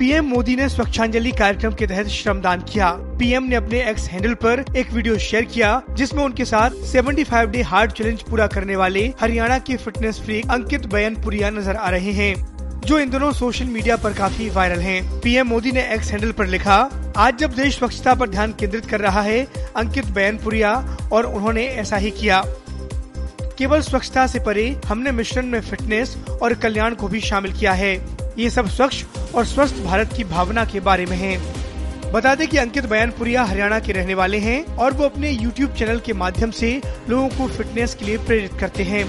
PM Modi ने स्वच्छांजलि कार्यक्रम के तहत श्रमदान किया। पीएम ने अपने एक्स हैंडल पर एक वीडियो शेयर किया, जिसमें उनके साथ 75 डे हार्ड चैलेंज पूरा करने वाले हरियाणा के फिटनेस फ्रीक अंकित बयानपुरिया नज़र आ रहे हैं, जो इन दोनों सोशल मीडिया पर काफ़ी वायरल हैं। पीएम मोदी ने एक्स हैंडल पर लिखा, आज जब देश स्वच्छता पर ध्यान केंद्रित कर रहा है, अंकित बयानपुरिया और उन्होंने ऐसा ही किया। केवल स्वच्छता से परे हमने मिश्रण में फिटनेस और कल्याण को भी शामिल किया है। ये सब स्वच्छ और स्वस्थ भारत की भावना के बारे में है। बता दें कि अंकित बयानपुरिया हरियाणा के रहने वाले हैं और वो अपने YouTube चैनल के माध्यम से लोगों को फिटनेस के लिए प्रेरित करते हैं।